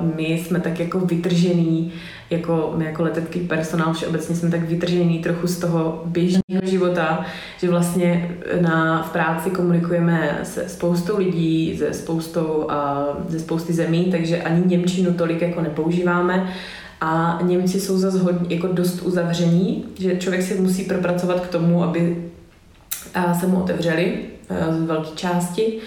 [SPEAKER 2] uh, my jsme tak jako vytržený, jako my jako letecký personál všeobecně jsme tak vytržený trochu z toho běžného života, že vlastně na, v práci komunikujeme se spoustou lidí, ze spoustou, uh, ze spousty zemí, takže ani Němčinu tolik jako nepoužíváme. A Němci jsou zase hodně, jako dost uzavření, že člověk si musí propracovat k tomu, aby se mu otevřeli z velké části.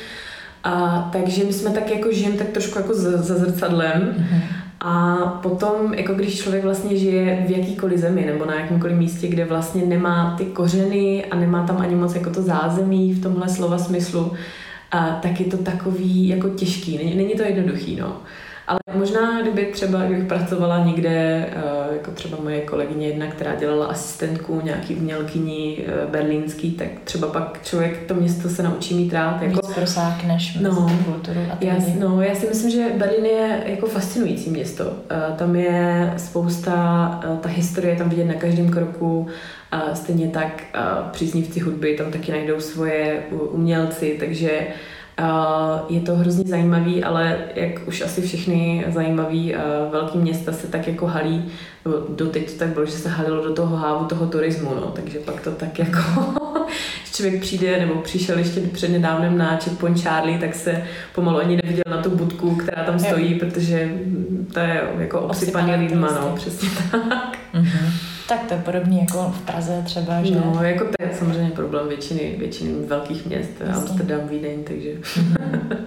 [SPEAKER 2] A, takže my jsme tak jako žijeme tak trošku jako za, zrcadlem. Mm-hmm. A potom, jako když člověk vlastně žije v jakýkoliv zemi nebo na jakýmkoliv místě, kde vlastně nemá ty kořeny a nemá tam ani moc jako to zázemí v tomhle slova smyslu, a, tak je to takový jako těžký. Není, není to jednoduchý, no. Ale možná, kdyby třeba, kdybych pracovala někde, eh, jako třeba moje kolegyně jedna, která dělala asistentku nějaký umělkyní eh, berlínský, tak třeba pak člověk to město se naučí mít rád.
[SPEAKER 1] Jako, Víc prosákneš
[SPEAKER 2] no,
[SPEAKER 1] kulturu a
[SPEAKER 2] já, no, já si myslím, že Berlín je jako fascinující město. Eh, tam je spousta, ta historie tam vidět na každém kroku, stejně tak příznivci hudby tam taky najdou svoje umělci, takže je to hrozně zajímavý, ale jak už asi všechny zajímavé velké města se tak jako halí, doteď to tak bylo, že se halilo do toho hávu toho turismu, no, takže pak to tak jako člověk přijde, nebo přišel ještě před nedávnem na Checkpoint Charlie, tak se pomalu ani neviděl na tu budku, která tam stojí, protože to je jako obsypaný lidma, no, přesně tak. Mm-hmm.
[SPEAKER 1] Tak to je podobně jako v Praze třeba, že?
[SPEAKER 2] No, jako to je samozřejmě problém většiny, většiny velkých měst, Jasně. Amsterdam, Vídeň, takže... Mm-hmm.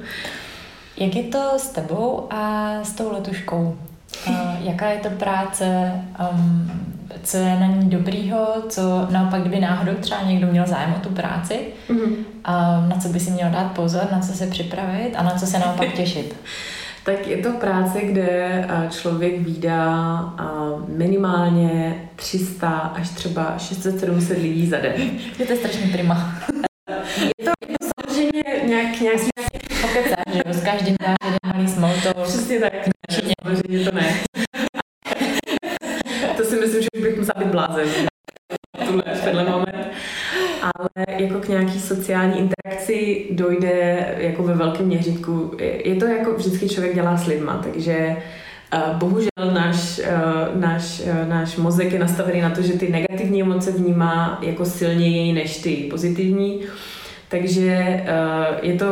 [SPEAKER 1] Jak je to s tebou a s tou letuškou? Uh, jaká je to práce? Um, co je na ní dobrýho? Co naopak, kdyby náhodou třeba někdo měl zájem o tu práci? Mm-hmm. Na co by si měl dát pozor? Na co se připravit? A na co se naopak těšit?
[SPEAKER 2] tak je to práce, kde člověk výdá minimálně 300 až třeba 600-700 lidí za den.
[SPEAKER 1] Je to strašně prima.
[SPEAKER 2] Je to, je to samozřejmě nějak, nějaký
[SPEAKER 1] pokecá, že jo, s každým dá jeden malý small talk.
[SPEAKER 2] Přesně tak, ne, samozřejmě to ne. to si myslím, že bych musela být blázen. Tuhle, v tenhle moment ale jako k nějaký sociální interakci dojde jako ve velkém měřítku. Je to jako vždycky člověk dělá s lidma, takže Uh, bohužel náš, uh, náš, uh, náš mozek je nastavený na to, že ty negativní emoce vnímá jako silněji než ty pozitivní. Takže je to,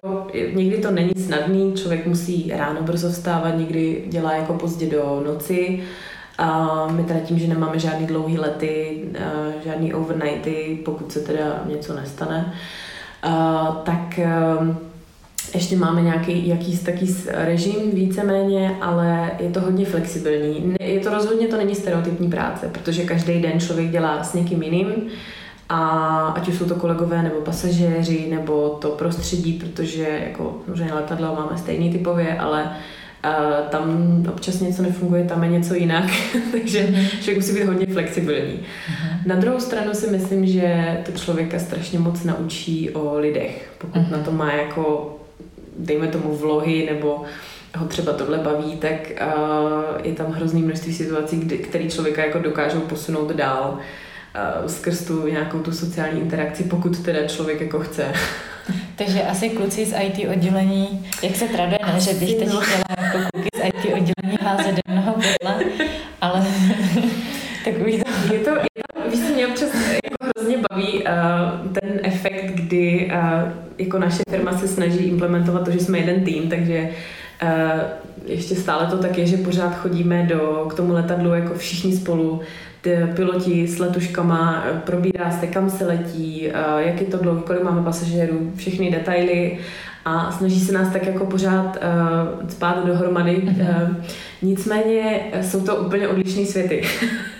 [SPEAKER 2] někdy to není snadný, člověk musí ráno brzo vstávat, někdy dělá jako pozdě do noci, a my teda tím, že nemáme žádný dlouhý lety, žádný overnighty, pokud se teda něco nestane, tak ještě máme nějaký jakýsi taký režim víceméně, ale je to hodně flexibilní. Je to rozhodně to není stereotypní práce, protože každý den člověk dělá s někým jiným a ať už jsou to kolegové nebo pasažéři nebo to prostředí, protože jako samozřejmě letadlo máme stejný typově, ale Uh, tam občas něco nefunguje, tam je něco jinak, takže mhm. člověk musí být hodně flexibilní. Uh-huh. Na druhou stranu si myslím, že to člověka strašně moc naučí o lidech, pokud uh-huh. na to má jako dejme tomu vlohy nebo ho třeba tohle baví, tak uh, je tam hrozný množství situací, kdy, který člověka jako dokážou posunout dál uh, skrz tu nějakou tu sociální interakci, pokud teda člověk jako chce.
[SPEAKER 1] Takže asi kluci z IT oddělení, jak se traduje, ne, že bych teď no. chtěla jako kluky z IT oddělení házet do mnoho podle, ale takový to...
[SPEAKER 2] Je to, je to víš, mě občas jako hrozně baví uh, ten efekt, kdy uh, jako naše firma se snaží implementovat to, že jsme jeden tým, takže uh, ještě stále to tak je, že pořád chodíme do, k tomu letadlu jako všichni spolu, piloti s letuškama, probírá se, kam se letí, jak je to dlouho, kolik máme pasažérů, všechny detaily a snaží se nás tak jako pořád uh, spát dohromady. Mm-hmm. Uh, nicméně jsou to úplně odlišné světy.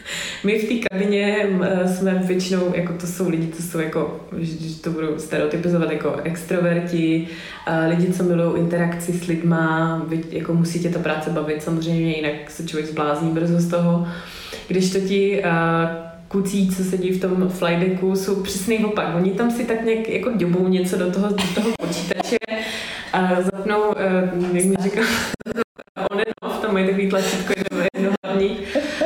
[SPEAKER 2] My v té kabině jsme většinou, jako to jsou lidi, co jsou jako, že to budou stereotypizovat jako extroverti, lidi, co milují interakci s lidma, jako musí tě ta práce bavit samozřejmě, jinak se člověk zblázní brzo z toho. Když to ti kucí, co sedí v tom flight decku, jsou přesný opak. Oni tam si tak nějak jako děbou něco do toho, do toho počítače a zapnou, uh, jak mi říkám, on and off, tam mají takový tlačítko jednohlavní a když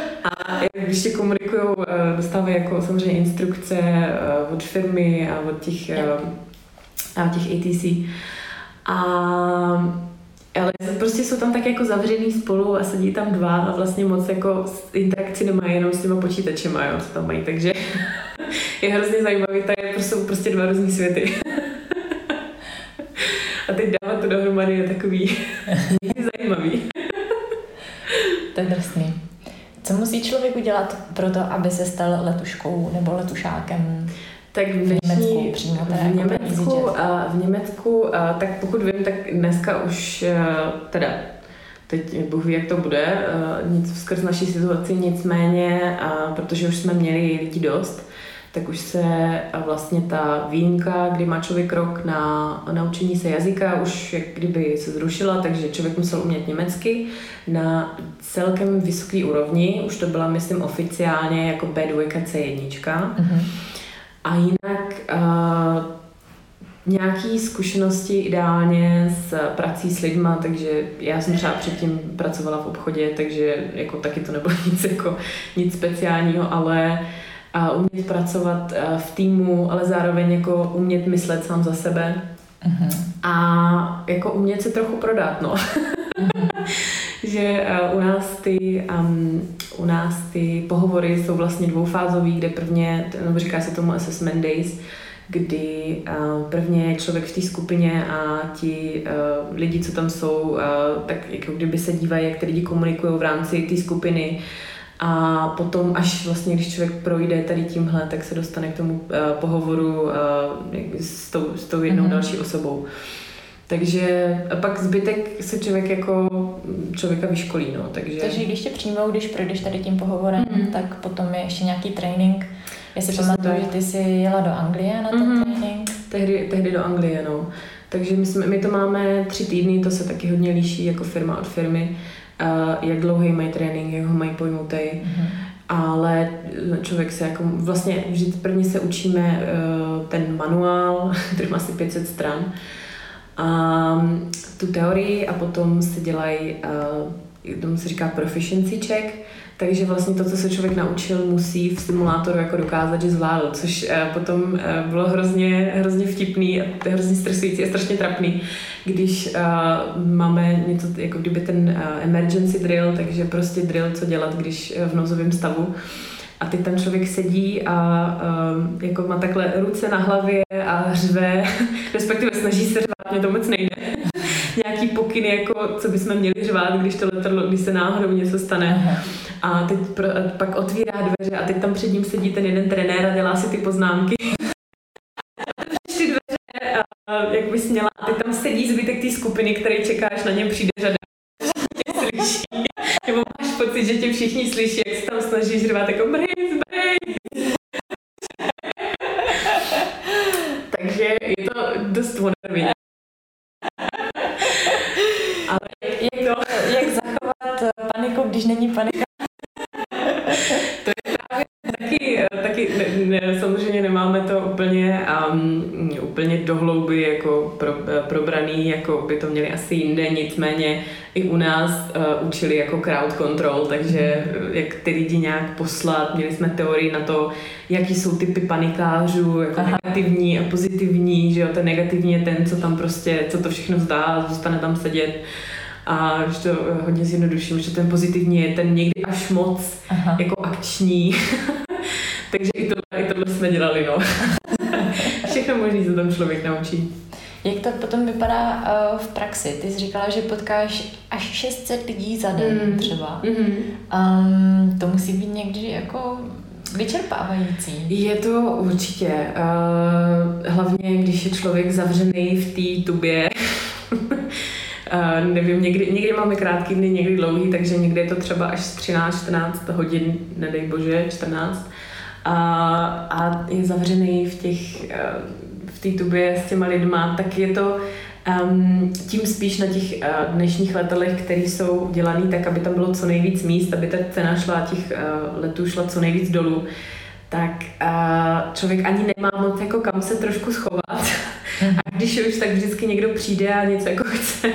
[SPEAKER 2] ti komunikují, uh, dostávají jako samozřejmě instrukce uh, od firmy a od těch, uh, a těch ATC. A ale prostě jsou tam tak jako zavřený spolu a sedí tam dva a vlastně moc jako interakci nemají jenom s těma počítačema, jo, co tam mají, takže je hrozně zajímavý, to je prostě, prostě dva různý světy. a teď dávat to dohromady je takový zajímavý.
[SPEAKER 1] to je drsný. Co musí člověk udělat pro to, aby se stal letuškou nebo letušákem?
[SPEAKER 2] Tak v, dnešní, přímo v jako Německu, a v Německu a, tak pokud vím, tak dneska už teda teď Bůh ví, jak to bude, nic skrz naší situaci, nicméně, protože už jsme měli lidí dost, tak už se vlastně ta výjimka, kdy má člověk rok na naučení se jazyka, už jak kdyby se zrušila, takže člověk musel umět německy na celkem vysoké úrovni, už to byla, myslím, oficiálně jako B2 C1. Mm-hmm. A jinak uh, nějaký zkušenosti ideálně s prací s lidma, takže já jsem třeba předtím pracovala v obchodě, takže jako taky to nebylo nic, jako, nic speciálního, ale a umět pracovat v týmu, ale zároveň jako umět myslet sám za sebe uh-huh. a jako umět se trochu prodat, no. uh-huh. že uh, u nás ty um, u nás ty pohovory jsou vlastně dvoufázový, kde prvně, no říká se tomu assessment days, kdy uh, prvně je člověk v té skupině a ti uh, lidi, co tam jsou, uh, tak jako kdyby se dívají, jak ty lidi komunikují v rámci té skupiny a potom, až vlastně, když člověk projde tady tímhle, tak se dostane k tomu uh, pohovoru uh, s, tou, s tou jednou mm-hmm. další osobou. Takže pak zbytek se člověk jako člověka vyškolí, no, takže...
[SPEAKER 1] Takže když tě přijmou, když projdeš tady tím pohovorem, mm. tak potom je ještě nějaký trénink. Já si pamatuju, že ty jsi jela do Anglie na ten mm. trénink.
[SPEAKER 2] Tehdy, tehdy do Anglie, no. Takže my, jsme, my to máme tři týdny, to se taky hodně liší jako firma od firmy, uh, jak dlouhý mají trénink, jak ho mají pojmutý. Mm. Ale člověk se jako, vlastně vždy prvně se učíme uh, ten manuál, který má asi 500 stran, a tu teorii a potom se dělají, tomu se říká proficiency check, takže vlastně to, co se člověk naučil, musí v simulátoru jako dokázat, že zvládl, což uh, potom uh, bylo hrozně, hrozně vtipný a hrozně stresující a strašně trapný, když uh, máme něco, jako kdyby ten emergency drill, takže prostě drill, co dělat, když v nouzovém stavu, a teď tam člověk sedí a jako má takhle ruce na hlavě a řve, respektive snaží se řvát, mě to moc nejde. Nějaký pokyny, jako co bychom měli řvát, když to letadlo, když se náhodou něco stane. Aha. A teď pro, pak otvírá dveře a teď tam před ním sedí ten jeden trenér a dělá si ty poznámky. ty dveře, a, jak bys měla, a teď tam sedí zbytek té skupiny, který čekáš, na něm přijde řada slyší. Nebo máš pocit, že tě všichni slyší, jak se tam snažíš řvát jako Brace. Takže je to dost moderní.
[SPEAKER 1] Ale jak, to, jak zachovat paniku, když není panika?
[SPEAKER 2] to je právě taky, taky ne, samozřejmě nemáme to úplně um, úplně dohlouby jako pro, probraný, jako by to měli asi jinde, nicméně i u nás uh, učili jako crowd control, takže jak ty lidi nějak poslat, měli jsme teorii na to, jaký jsou typy panikářů, jako Aha. negativní a pozitivní, že jo, ten negativní je ten, co tam prostě, co to všechno vzdá, zůstane tam sedět a že to hodně zjednoduším, že ten pozitivní je ten někdy až moc Aha. jako akční. Takže i tohle, i tohle jsme dělali, no. Všechno možný se tam člověk naučí.
[SPEAKER 1] Jak to potom vypadá uh, v praxi? Ty jsi říkala, že potkáš až 600 lidí za den mm. třeba. Mm. Um, to musí být někdy jako vyčerpávající.
[SPEAKER 2] Je to určitě. Uh, hlavně, když je člověk zavřený v té tubě. Uh, nevím, někdy, někdy máme krátký dny, někdy dlouhý, takže někdy je to třeba až 13-14 hodin, nedej bože, 14 a, a je zavřený v těch, eh, v té tubě s těma lidma, tak je to um, tím spíš na těch uh, dnešních letelech, které jsou dělané tak, aby tam bylo co nejvíc míst, aby ta cena šla těch uh, letů šla co nejvíc dolů, tak uh, člověk ani nemá moc jako kam se trošku schovat. Mhm. A když už, tak vždycky někdo přijde a něco jako chce.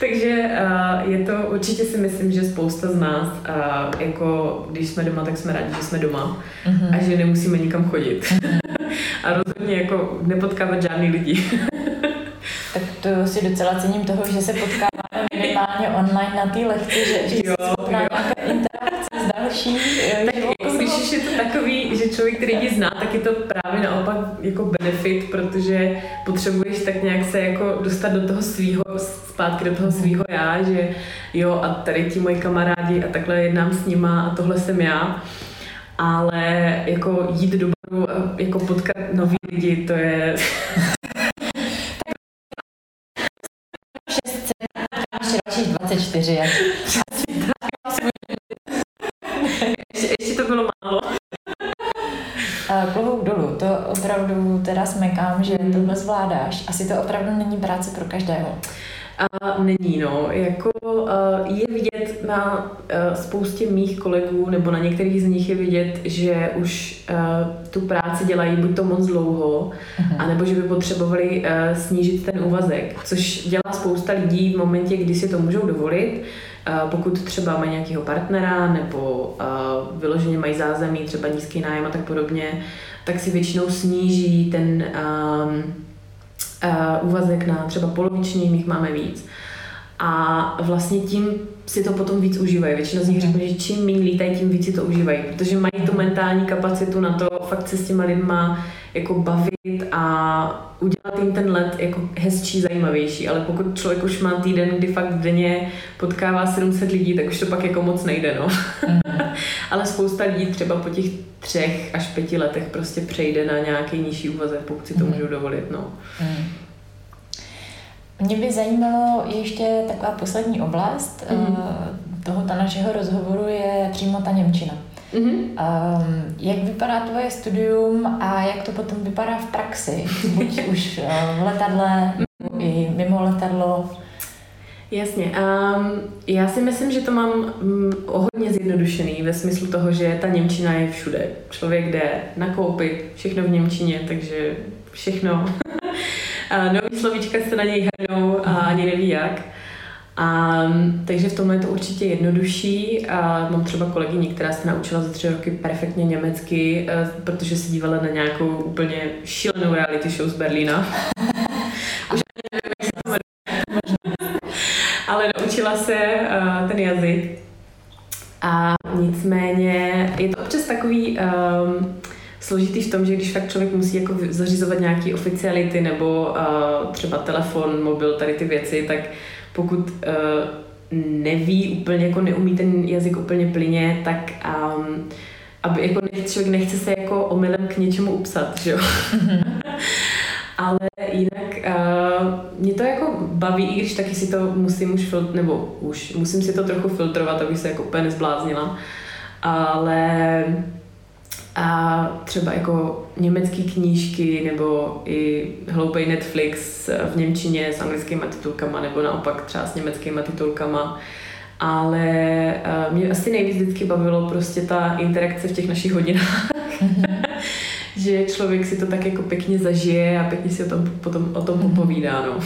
[SPEAKER 2] Takže uh, je to, určitě si myslím, že spousta z nás, uh, jako když jsme doma, tak jsme rádi, že jsme doma mm-hmm. a že nemusíme nikam chodit. Mm-hmm. a rozhodně jako nepotkávat žádný lidi.
[SPEAKER 1] tak to si docela cením toho, že se potkáváme minimálně online na té lekci, že, že jo, jsi schopná jo. nějaká interakce s další
[SPEAKER 2] eh, tak když je to takový, že člověk ty lidi zná, tak je to právě naopak jako benefit, protože potřebuješ tak nějak se jako dostat do toho svého, zpátky do toho svého já, že jo a tady ti moji kamarádi a takhle jednám s nima a tohle jsem já. Ale jako jít do baru a jako potkat nový lidi, to je...
[SPEAKER 1] Máš 24, jak klobouk dolů, to opravdu teda smekám, že mm. tohle zvládáš. Asi to opravdu není práce pro každého.
[SPEAKER 2] A není, no. Jako uh, je vidět na uh, spoustě mých kolegů, nebo na některých z nich je vidět, že už tu práci dělají buď to moc dlouho, uh-huh. anebo že by potřebovali snížit ten úvazek, což dělá spousta lidí v momentě, kdy si to můžou dovolit, pokud třeba mají nějakého partnera nebo vyloženě mají zázemí, třeba nízký nájem a tak podobně, tak si většinou sníží ten um, uh, úvazek na třeba poloviční, mých máme víc. A vlastně tím si to potom víc užívají. Většina z nich řekne, že čím méně lítají, tím víc si to užívají, protože mají tu mentální kapacitu na to fakt se s těma lidma jako bavit a udělat jim ten let jako hezčí, zajímavější. Ale pokud člověk už má týden, kdy fakt denně potkává 700 lidí, tak už to pak jako moc nejde, no. Mm. Ale spousta lidí třeba po těch třech až pěti letech prostě přejde na nějaký nižší úvazek, pokud si to mm. můžou dovolit, no. Mm.
[SPEAKER 1] Mě by zajímalo ještě taková poslední oblast mm. tohoto našeho rozhovoru je přímo ta Němčina. Mm-hmm. Um, jak vypadá tvoje studium a jak to potom vypadá v praxi? Buď už uh, v letadle, i mimo letadlo.
[SPEAKER 2] Jasně. Um, já si myslím, že to mám um, hodně zjednodušený ve smyslu toho, že ta Němčina je všude. Člověk jde nakoupit všechno v Němčině, takže všechno. Nový slovíčka se na něj hrnou a ani neví jak. A, takže v tomhle je to určitě jednodušší. A mám třeba kolegyni, která se naučila za tři roky perfektně německy, eh, protože se dívala na nějakou úplně šílenou reality show z Berlína. Už nevím, jak se to Ale naučila se uh, ten jazyk. A nicméně je to občas takový um, složitý v tom, že když fakt člověk musí jako zařizovat nějaké oficiality nebo uh, třeba telefon, mobil, tady ty věci, tak pokud uh, neví úplně, jako neumí ten jazyk úplně plyně, tak um, aby jako nech, člověk nechce se jako omylem k něčemu upsat, že jo. Ale jinak uh, mě to jako baví, i když taky si to musím už filtrovat, nebo už musím si to trochu filtrovat, abych se jako úplně nezbláznila. Ale a třeba jako německé knížky nebo i hloupý Netflix v Němčině s anglickými titulkama nebo naopak třeba s německými titulkama. Ale uh, mě asi nejvíc vždycky bavilo prostě ta interakce v těch našich hodinách. že člověk si to tak jako pěkně zažije a pěkně si o tom, potom o tom popovídá. No.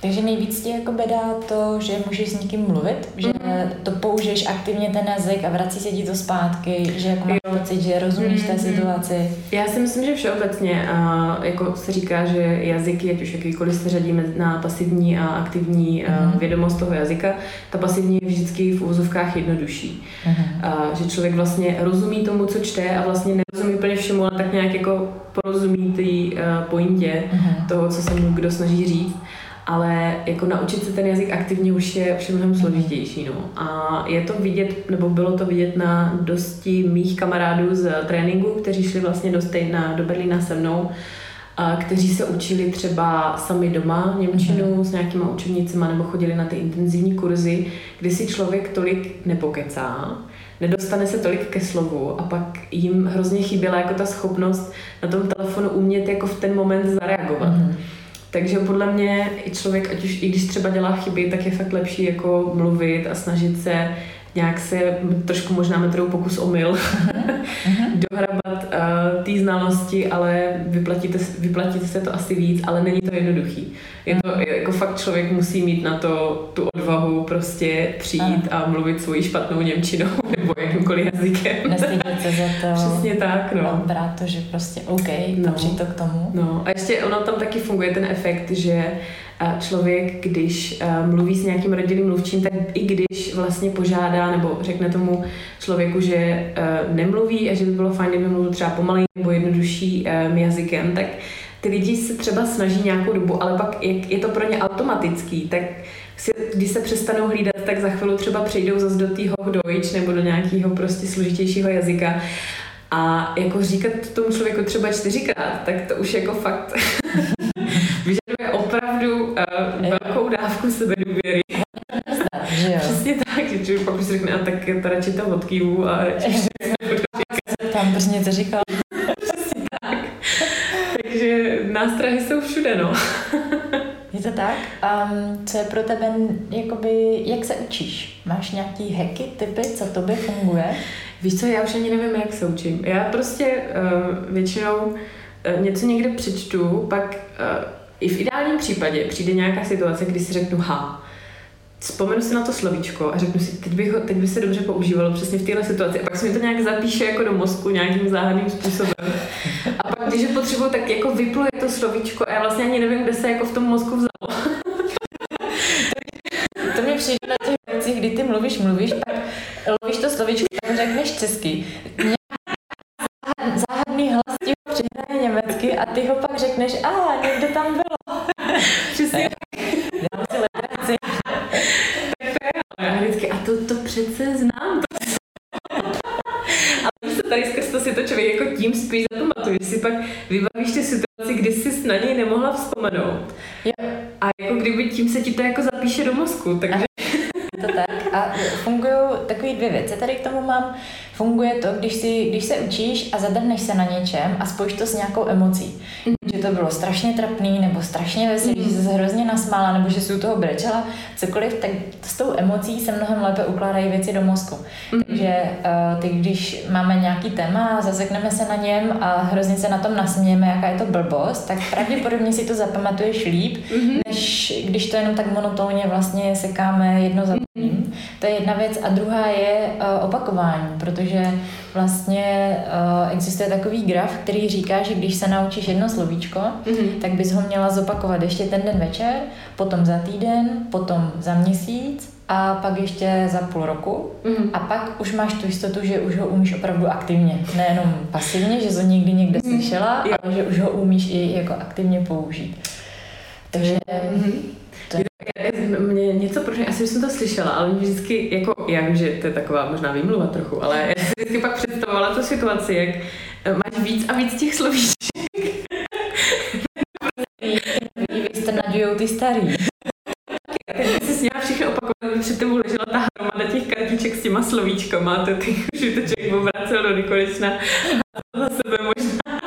[SPEAKER 1] Takže nejvíc ti jako dá to, že můžeš s někým mluvit, že mm. to použiješ aktivně ten jazyk a vrací se ti to zpátky, že jako máš jo. pocit, že rozumíš mm. té situaci.
[SPEAKER 2] Já si myslím, že všeobecně, a jako se říká, že jazyky, ať už jakýkoliv se řadíme na pasivní a aktivní mm. vědomost toho jazyka, ta pasivní je vždycky v úvozovkách jednodušší. Mm. A, že člověk vlastně rozumí tomu, co čte a vlastně nerozumí úplně všemu, ale tak nějak jako porozumí té uh, pointě mm. toho, co se mu kdo snaží říct ale jako naučit se ten jazyk aktivně už je, už je mnohem složitější. No. A je to vidět, nebo bylo to vidět na dosti mých kamarádů z tréninku, kteří šli vlastně do, stejna, do Berlína se mnou, a kteří se učili třeba sami doma Němčinu mm-hmm. s nějakýma učebnicima nebo chodili na ty intenzivní kurzy, kdy si člověk tolik nepokecá, nedostane se tolik ke slovu a pak jim hrozně chyběla jako ta schopnost na tom telefonu umět jako v ten moment zareagovat. Mm-hmm. Takže podle mě i člověk, ať už i když třeba dělá chyby, tak je fakt lepší jako mluvit a snažit se nějak se trošku možná metodou pokus omyl uh-huh. dohrabat uh, té znalosti, ale vyplatíte, vyplatíte se to asi víc, ale není to jednoduchý. Je to uh-huh. jako fakt člověk musí mít na to tu odvahu prostě přijít uh-huh. a mluvit svoji špatnou němčinou nebo jakýmkoliv jazykem.
[SPEAKER 1] Nestydět se za to.
[SPEAKER 2] Přesně tak, no.
[SPEAKER 1] Brát to, že prostě OK, no. to k tomu.
[SPEAKER 2] No a ještě ono tam taky funguje ten efekt, že člověk, když eh, mluví s nějakým rodinným mluvčím, tak i když vlastně požádá nebo řekne tomu člověku, že eh, nemluví a že by bylo fajn, kdyby mluvil třeba pomalej nebo jednodušší eh, jazykem, tak ty lidi se třeba snaží nějakou dobu, ale pak jak je to pro ně automatický, tak si, když se přestanou hlídat, tak za chvíli třeba přejdou zase do tého Deutsch nebo do nějakého prostě složitějšího jazyka. A jako říkat tomu člověku třeba čtyřikrát, tak to už jako fakt vyžaduje opravdu uh, velkou dávku sebedůvěry. Přesně tak, že člověk pak už řekne, a tak to radši to odkývu a radši
[SPEAKER 1] Tam prostě něco říkal.
[SPEAKER 2] Přesně tak. Takže nástrahy jsou všude, no.
[SPEAKER 1] Je to tak? Um, co je pro tebe, jakoby, jak se učíš? Máš nějaký hacky, typy, co tobě funguje?
[SPEAKER 2] Víš co, já už ani nevím, jak se učím. Já prostě uh, většinou uh, něco někde přečtu, pak uh, i v ideálním případě přijde nějaká situace, kdy si řeknu ha, vzpomenu si na to slovíčko a řeknu si, teď by, ho, teď by se dobře používalo přesně v této situaci. A pak se mi to nějak zapíše jako do mozku nějakým záhadným způsobem. A pak, když je potřebuji, tak jako vypluje to slovíčko a já vlastně ani nevím, kde se jako v tom mozku vzalo.
[SPEAKER 1] to mi přijde na těch věcích, kdy ty mluvíš, mluvíš, pak lovíš to slovíčko a řekneš česky. Záhadný hlas ti ho přihraje německy a ty ho pak řekneš, a někde tam bylo.
[SPEAKER 2] Přesně. Dám si legraci. A to, to přece znám. Ale se tady skrz to si to člověk jako tím spíš zapamatuje, že si pak vybavíš ty situaci, kdy jsi na něj vzpomenout. Jo. A jako kdyby tím se ti to jako zapíše do mozku, takže...
[SPEAKER 1] To tak. A fungují takové dvě věci. Tady k tomu mám funguje to, když, si, když se učíš a zadrneš se na něčem a spojíš to s nějakou emocí. Mm. Že to bylo strašně trapný, nebo strašně veselý, mm. že se hrozně nasmála, nebo že si u toho brečela, cokoliv, tak s tou emocí se mnohem lépe ukládají věci do mozku. Mm. Takže uh, ty, když máme nějaký téma, zasekneme se na něm a hrozně se na tom nasmějeme, jaká je to blbost, tak pravděpodobně si to zapamatuješ líp, mm. než když to jenom tak monotónně vlastně sekáme jedno za druhým. To je jedna věc. A druhá je uh, opakování, protože protože vlastně uh, existuje takový graf, který říká, že když se naučíš jedno slovíčko, mm-hmm. tak bys ho měla zopakovat ještě ten den večer, potom za týden, potom za měsíc a pak ještě za půl roku mm. a pak už máš tu jistotu, že už ho umíš opravdu aktivně. Nejenom pasivně, že jsi to někdy někde mm. slyšela, mm. ale že už ho umíš i jako aktivně použít. Takže... Mm.
[SPEAKER 2] To je... Mě něco, proč asi jsem to slyšela, ale mě vždycky, jako, já vím, že to je taková možná výmluva trochu, ale já si vždycky pak představovala tu situaci, jak eh, máš víc a víc těch slovíček.
[SPEAKER 1] Vystrnaďujou ty starý
[SPEAKER 2] opakovaně před tebou ležela ta hromada těch kartiček s těma slovíčkama to ty už to člověk obracel do nekonečna a za sebe možná.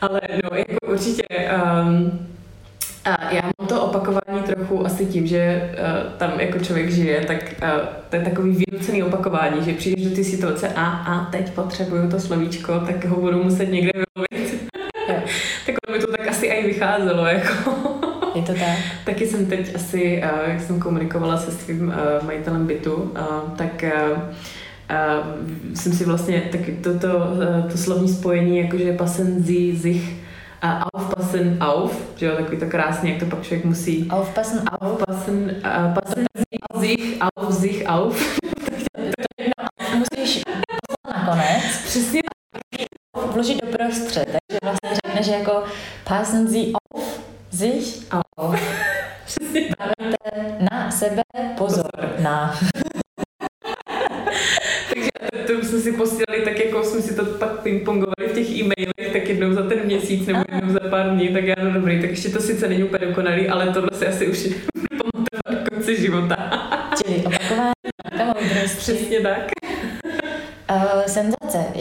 [SPEAKER 2] Ale no, jako určitě um, a já mám to opakování trochu asi tím, že uh, tam jako člověk žije, tak uh, to je takový vynucený opakování, že přijdeš do ty situace a, a teď potřebuju to slovíčko, tak ho budu muset někde vylovit. tak by to tak asi i vycházelo. Jako.
[SPEAKER 1] Je to tak?
[SPEAKER 2] Taky jsem teď asi, jak jsem komunikovala se svým majitelem bytu, tak jsem si vlastně taky toto to, slovní spojení, jakože passen sie sich aufpassen auf, že jo, takový to krásně, jak to pak člověk musí.
[SPEAKER 1] Aufpassen
[SPEAKER 2] auf. Aufpassen, uh, passen sich auf sich auf.
[SPEAKER 1] musíš nakonec. Přesně vložit do prostřed, takže vlastně že jako passen sie auf sich auf. Na sebe pozor. Na.
[SPEAKER 2] Takže to jsme si posílali tak, jako jsme si to pak pingpongovali v těch e-mailech, tak jednou za ten měsíc nebo jednou za pár dní, tak já no dobrý, tak ještě to sice není úplně dokonalý, ale tohle si asi už pamatovat konci života.
[SPEAKER 1] Čili opakování,
[SPEAKER 2] Přesně tak.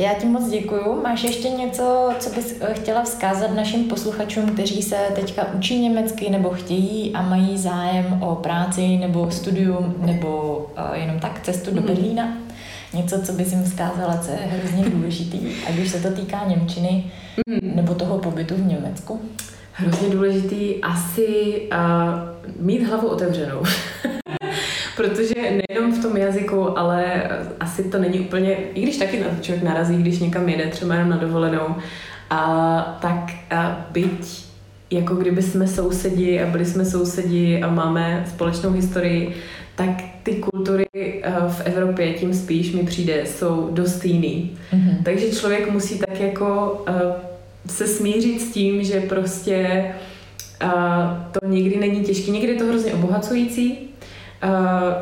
[SPEAKER 1] Já ti moc děkuju. Máš ještě něco, co bys eh, chtěla vzkázat našim posluchačům, kteří se teďka učí německy nebo chtějí a mají zájem o práci nebo studium nebo uh, jenom tak cestu do mhm. Berlína? Něco, co bys jim vzkázala, co je hrozně důležitý, ať už se to týká Němčiny mm. nebo toho pobytu v Německu?
[SPEAKER 2] Hrozně důležitý asi uh, mít hlavu otevřenou. protože nejenom v tom jazyku, ale asi to není úplně, i když taky na to člověk narazí, když někam jede, třeba jenom na dovolenou, a, tak a byť jako kdyby jsme sousedi a byli jsme sousedi a máme společnou historii, tak ty kultury v Evropě tím spíš mi přijde, jsou dost jiný. Mm-hmm. Takže člověk musí tak jako se smířit s tím, že prostě to někdy není těžké, někdy je to hrozně obohacující,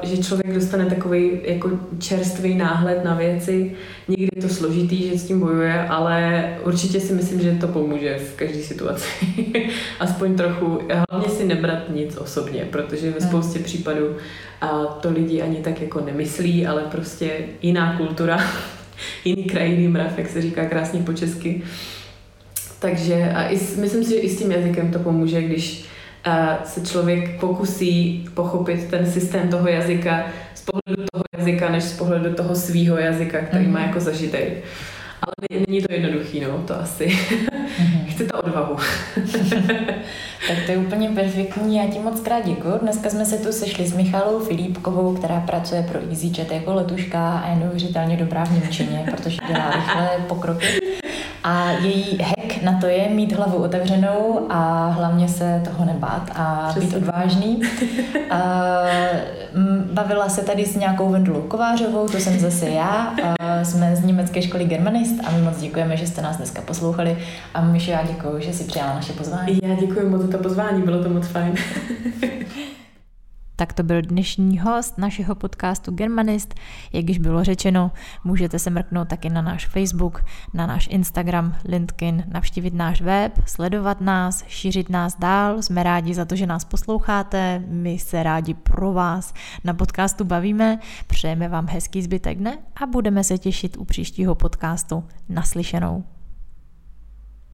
[SPEAKER 2] že člověk dostane takový jako čerstvý náhled na věci. Někdy je to složitý, že s tím bojuje, ale určitě si myslím, že to pomůže v každé situaci. Aspoň trochu. Hlavně si nebrat nic osobně, protože ve hmm. spoustě případů a to lidi ani tak jako nemyslí, ale prostě jiná kultura, jiný kraj, jiný mrav, jak se říká krásně po česky. Takže a i, myslím si, že i s tím jazykem to pomůže, když se člověk pokusí pochopit ten systém toho jazyka z pohledu toho jazyka, než z pohledu toho svýho jazyka, který mm-hmm. má jako zažitý. Ale není to jednoduchý, no, to asi. Mm-hmm. Chce to odvahu.
[SPEAKER 1] tak to je úplně perfektní, já ti moc krát děkuji. Dneska jsme se tu sešli s Michalou Filipkovou, která pracuje pro EasyJet jako letuška a je neuvěřitelně dobrá v Němčině, protože dělá rychlé pokroky. A její hack na to je mít hlavu otevřenou a hlavně se toho nebát a Přesně. být odvážný. A, bavila se tady s nějakou Vendulou Kovářovou, to jsem zase já. A jsme z německé školy Germanist a my moc děkujeme, že jste nás dneska poslouchali. A Mišo, já děkuji, že jsi přijala naše pozvání.
[SPEAKER 2] Já děkuji moc za to pozvání, bylo to moc fajn.
[SPEAKER 1] Tak to byl dnešní host našeho podcastu Germanist. Jak již bylo řečeno, můžete se mrknout taky na náš Facebook, na náš Instagram, LinkedIn, navštívit náš web, sledovat nás, šířit nás dál. Jsme rádi za to, že nás posloucháte. My se rádi pro vás na podcastu bavíme. Přejeme vám hezký zbytek dne a budeme se těšit u příštího podcastu. Naslyšenou.